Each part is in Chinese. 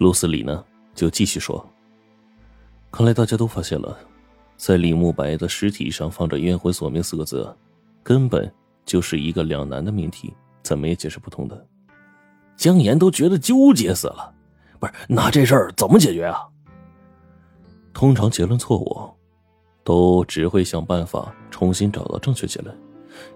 露丝里呢，就继续说：“看来大家都发现了，在李慕白的尸体上放着‘冤魂索命’四个字，根本就是一个两难的命题，怎么也解释不通的。”江岩都觉得纠结死了，不是？那这事儿怎么解决啊？通常结论错误，都只会想办法重新找到正确结论。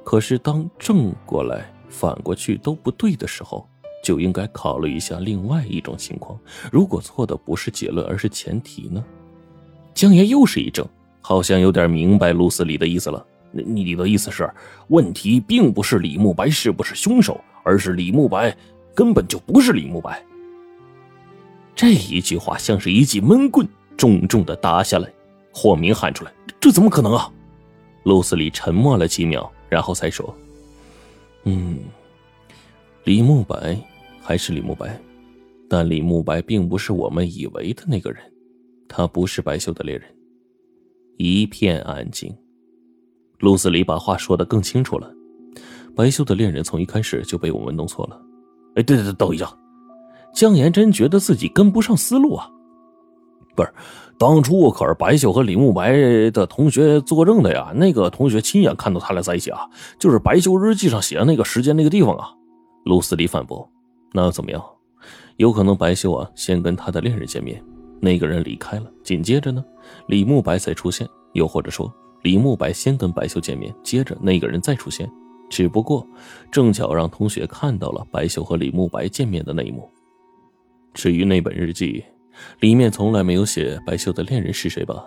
可是当正过来、反过去都不对的时候，就应该考虑一下另外一种情况：如果错的不是结论，而是前提呢？江爷又是一怔，好像有点明白陆思里的意思了。你你的意思是，问题并不是李慕白是不是凶手，而是李慕白根本就不是李慕白。这一句话像是一记闷棍，重重的打下来。霍明喊出来：“这怎么可能啊！”陆思里沉默了几秒，然后才说：“嗯，李慕白。”还是李慕白，但李慕白并不是我们以为的那个人，他不是白秀的猎人。一片安静，陆子里把话说的更清楚了。白秀的恋人从一开始就被我们弄错了。哎，对对对，等一下，江岩真觉得自己跟不上思路啊。不是，当初可是白秀和李慕白的同学作证的呀，那个同学亲眼看到他俩在一起啊，就是白秀日记上写的那个时间那个地方啊。陆思礼反驳。那又怎么样？有可能白秀啊，先跟他的恋人见面，那个人离开了，紧接着呢，李慕白再出现；又或者说，李慕白先跟白秀见面，接着那个人再出现，只不过正巧让同学看到了白秀和李慕白见面的那一幕。至于那本日记，里面从来没有写白秀的恋人是谁吧？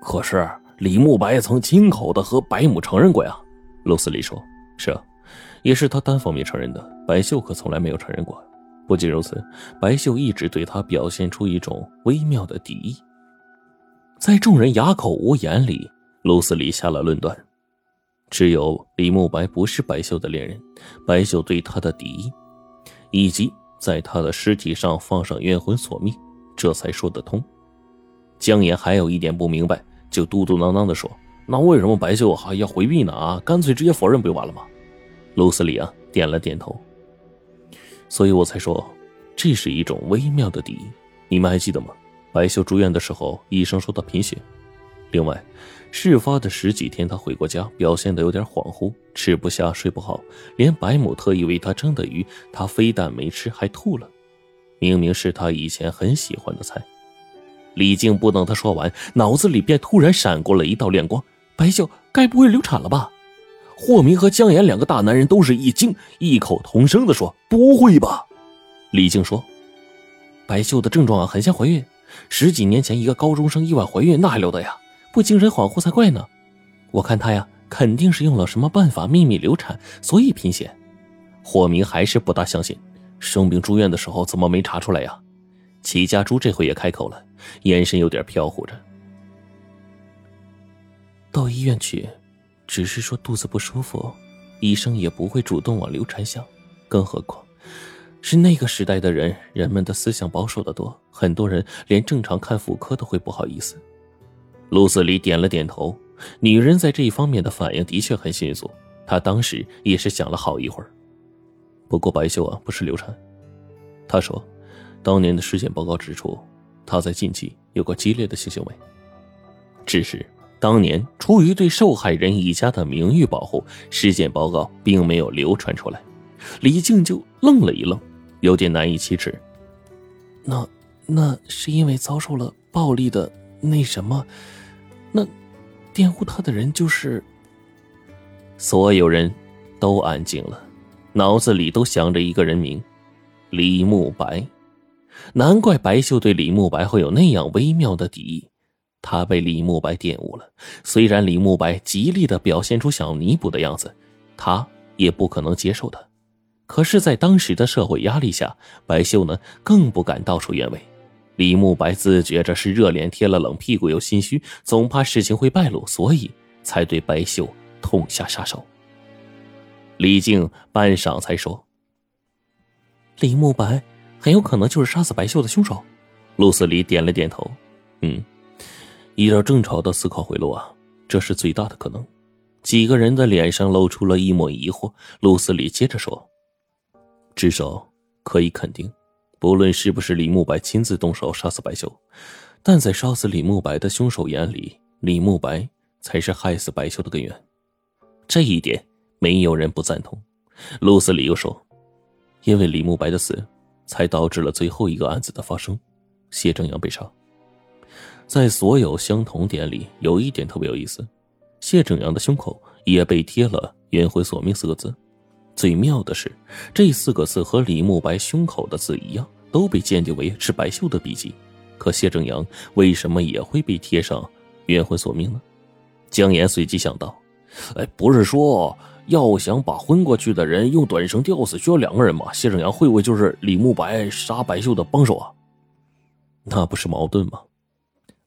可是李慕白曾亲口的和白母承认过呀。陆思礼说：“是啊。”也是他单方面承认的，白秀可从来没有承认过。不仅如此，白秀一直对他表现出一种微妙的敌意。在众人哑口无言里，卢思礼下了论断：只有李慕白不是白秀的恋人，白秀对他的敌意，以及在他的尸体上放上冤魂索命，这才说得通。江岩还有一点不明白，就嘟嘟囔囔地说：“那为什么白秀还要回避呢？啊，干脆直接否认不就完了吗？”卢斯里啊，点了点头。所以我才说，这是一种微妙的敌意。你们还记得吗？白秀住院的时候，医生说她贫血。另外，事发的十几天，他回过家，表现的有点恍惚，吃不下，睡不好，连白母特意为他蒸的鱼，他非但没吃，还吐了。明明是他以前很喜欢的菜。李靖不等他说完，脑子里便突然闪过了一道亮光：白秀该不会流产了吧？霍明和江岩两个大男人都是一惊，异口同声的说：“不会吧？”李静说：“白秀的症状啊，很像怀孕。十几年前一个高中生意外怀孕，那还了得呀？不精神恍惚才怪呢。我看他呀，肯定是用了什么办法秘密流产，所以贫血。”霍明还是不大相信，生病住院的时候怎么没查出来呀？齐家珠这回也开口了，眼神有点飘忽着。到医院去。只是说肚子不舒服，医生也不会主动往流产想，更何况是那个时代的人，人们的思想保守的多，很多人连正常看妇科都会不好意思。陆子离点了点头，女人在这一方面的反应的确很迅速，她当时也是想了好一会儿。不过白秀啊，不是流产，她说，当年的尸检报告指出，她在近期有过激烈的性行为，只是。当年出于对受害人一家的名誉保护，尸检报告并没有流传出来。李静就愣了一愣，有点难以启齿。那那是因为遭受了暴力的那什么？那玷污他的人就是……所有人都安静了，脑子里都想着一个人名：李慕白。难怪白秀对李慕白会有那样微妙的敌意。他被李慕白玷污了，虽然李慕白极力的表现出想弥补的样子，他也不可能接受的。可是，在当时的社会压力下，白秀呢更不敢道出原委。李慕白自觉着是热脸贴了冷屁股，又心虚，总怕事情会败露，所以才对白秀痛下杀手。李靖半晌才说：“李慕白很有可能就是杀死白秀的凶手。”陆思礼点了点头，嗯。依照正常的思考回路啊，这是最大的可能。几个人的脸上露出了一抹疑惑。陆思礼接着说：“至少可以肯定，不论是不是李慕白亲自动手杀死白秀，但在杀死李慕白的凶手眼里，李慕白才是害死白秀的根源。这一点没有人不赞同。陆斯里又说：“因为李慕白的死，才导致了最后一个案子的发生，谢正阳被杀。在所有相同点里，有一点特别有意思，谢正阳的胸口也被贴了‘冤魂索命’四个字。最妙的是，这四个字和李慕白胸口的字一样，都被鉴定为是白秀的笔迹。可谢正阳为什么也会被贴上‘冤魂索命’呢？”江岩随即想到：“哎，不是说……”要想把昏过去的人用短绳吊死，需要两个人吗？谢正阳会不会就是李慕白杀白秀的帮手啊？那不是矛盾吗？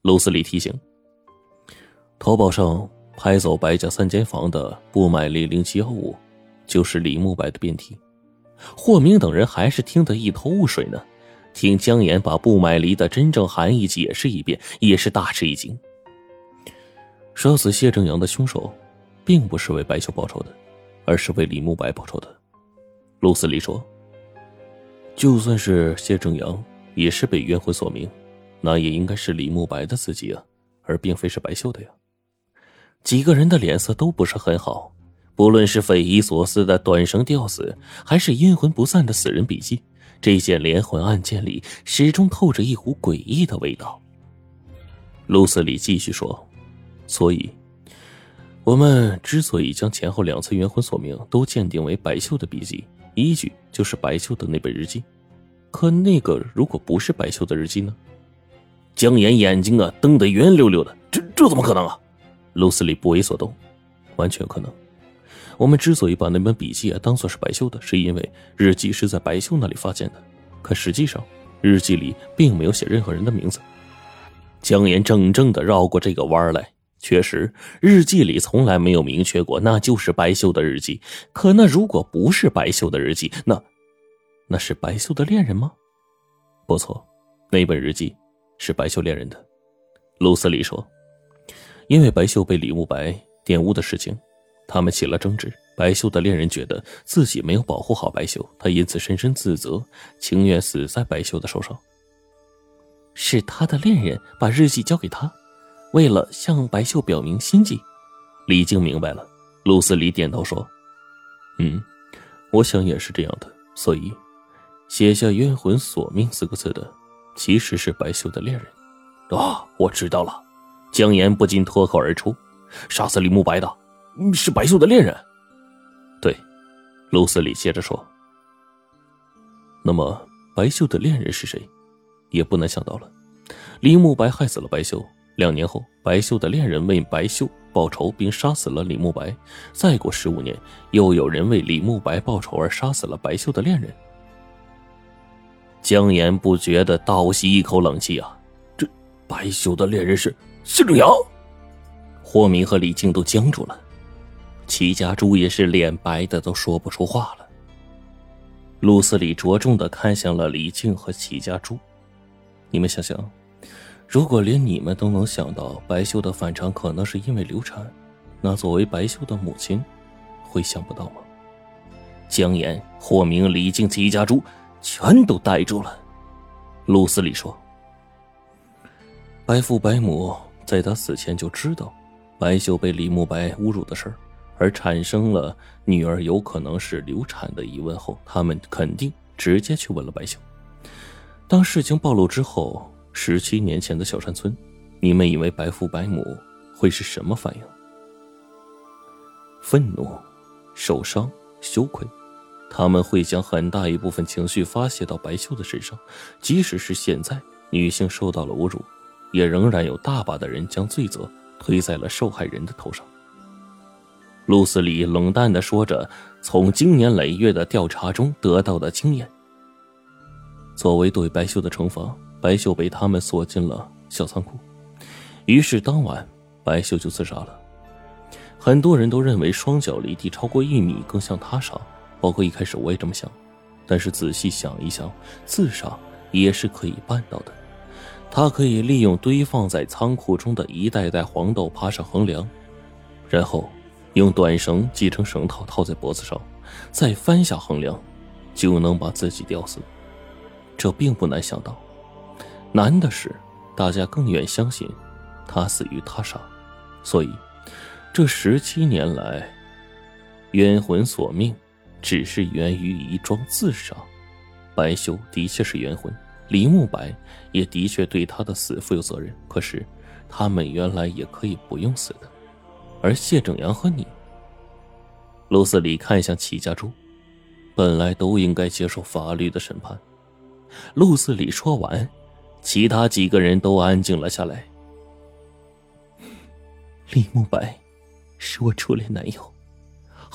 卢斯里提醒。淘宝上拍走白家三间房的不买力零七幺五，就是李慕白的变体。霍明等人还是听得一头雾水呢。听江岩把不买离的真正含义解释一遍，也是大吃一惊。杀死谢正阳的凶手，并不是为白秀报仇的。而是为李慕白报仇的，卢斯里说：“就算是谢正阳也是被冤魂索命，那也应该是李慕白的自己啊，而并非是白秀的呀。”几个人的脸色都不是很好，不论是匪夷所思的短绳吊死，还是阴魂不散的死人笔记，这件连环案件里始终透着一股诡异的味道。陆斯里继续说：“所以。”我们之所以将前后两次冤魂索命都鉴定为白秀的笔记，依据就是白秀的那本日记。可那个如果不是白秀的日记呢？江岩眼睛啊瞪得圆溜溜的，这这怎么可能啊？卢斯里不为所动，完全可能。我们之所以把那本笔记啊当做是白秀的，是因为日记是在白秀那里发现的。可实际上，日记里并没有写任何人的名字。江岩怔怔的绕过这个弯来。确实，日记里从来没有明确过那就是白秀的日记。可那如果不是白秀的日记，那那是白秀的恋人吗？不错，那本日记是白秀恋人的。卢斯里说：“因为白秀被李慕白玷污的事情，他们起了争执。白秀的恋人觉得自己没有保护好白秀，他因此深深自责，情愿死在白秀的手上。是他的恋人把日记交给他。”为了向白秀表明心迹，李靖明白了。陆斯里点头说：“嗯，我想也是这样的。所以，写下‘冤魂索命’四个字的，其实是白秀的恋人。”啊，我知道了。江岩不禁脱口而出：“杀死李慕白的，是白秀的恋人。”对，陆斯里接着说：“那么，白秀的恋人是谁？也不难想到了。李慕白害死了白秀。”两年后，白秀的恋人为白秀报仇，并杀死了李慕白。再过十五年，又有人为李慕白报仇而杀死了白秀的恋人。江岩不觉得倒吸一口冷气啊！这白秀的恋人是谢正阳。霍明和李静都僵住了，齐家珠也是脸白的都说不出话了。陆斯里着重的看向了李静和齐家珠，你们想想。如果连你们都能想到白秀的反常可能是因为流产，那作为白秀的母亲，会想不到吗？江岩、霍明、李静、齐家珠全都呆住了。陆斯里说：“白父白母在他死前就知道白秀被李慕白侮辱的事儿，而产生了女儿有可能是流产的疑问后，他们肯定直接去问了白秀。当事情暴露之后。”十七年前的小山村，你们以为白父白母会是什么反应？愤怒、受伤、羞愧，他们会将很大一部分情绪发泄到白秀的身上。即使是现在，女性受到了侮辱，也仍然有大把的人将罪责推在了受害人的头上。露丝里冷淡的说着，从经年累月的调查中得到的经验，作为对白秀的惩罚。白秀被他们锁进了小仓库，于是当晚白秀就自杀了。很多人都认为双脚离地超过一米更像他杀，包括一开始我也这么想。但是仔细想一想，自杀也是可以办到的。他可以利用堆放在仓库中的一袋袋黄豆爬上横梁，然后用短绳系成绳套套在脖子上，再翻下横梁，就能把自己吊死。这并不难想到。难的是，大家更愿相信他死于他杀，所以这十七年来，冤魂索命只是源于一桩自杀。白修的确是冤魂，李慕白也的确对他的死负有责任。可是，他们原来也可以不用死的。而谢正阳和你，陆思礼看向齐家珠，本来都应该接受法律的审判。陆思礼说完，其他几个人都安静了下来。李慕白，是我初恋男友。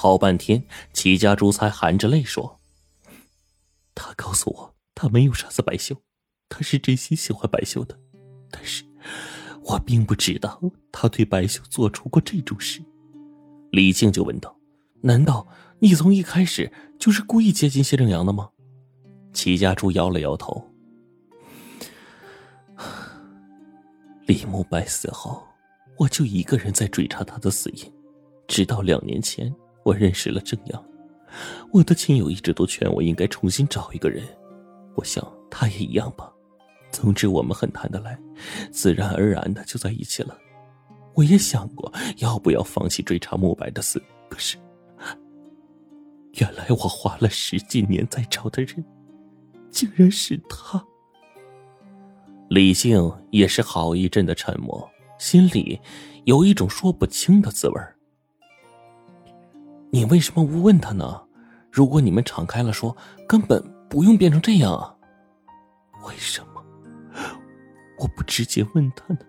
好半天，齐家珠才含着泪说。他告诉我，他没有杀死白秀，他是真心喜欢白秀的，但是，我并不知道他对白秀做出过这种事。李静就问道：“难道你从一开始就是故意接近谢正阳的吗？”齐家珠摇了摇头。李慕白死后，我就一个人在追查他的死因，直到两年前，我认识了正阳。我的亲友一直都劝我应该重新找一个人，我想他也一样吧。总之，我们很谈得来，自然而然的就在一起了。我也想过要不要放弃追查慕白的死，可是，原来我花了十几年在找的人，竟然是他。李静也是好一阵的沉默，心里有一种说不清的滋味你为什么不问他呢？如果你们敞开了说，根本不用变成这样啊！为什么我不直接问他呢？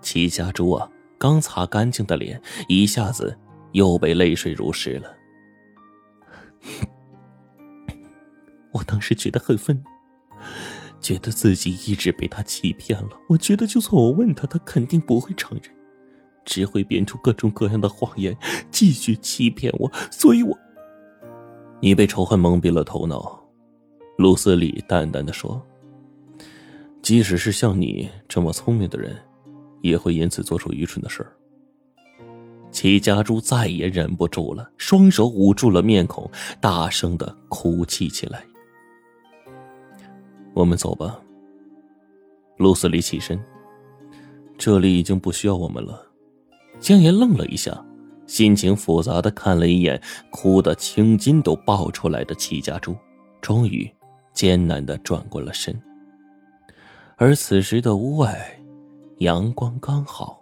齐家珠啊，刚擦干净的脸一下子又被泪水濡湿了。我当时觉得很愤怒，觉得自己一直被他欺骗了。我觉得就算我问他，他肯定不会承认。只会编出各种各样的谎言，继续欺骗我。所以，我，你被仇恨蒙蔽了头脑。”卢斯里淡淡的说，“即使是像你这么聪明的人，也会因此做出愚蠢的事。”齐家珠再也忍不住了，双手捂住了面孔，大声的哭泣起来。“我们走吧。”卢斯里起身，“这里已经不需要我们了。”江岩愣了一下，心情复杂的看了一眼哭得青筋都爆出来的齐家珠，终于艰难的转过了身。而此时的屋外，阳光刚好。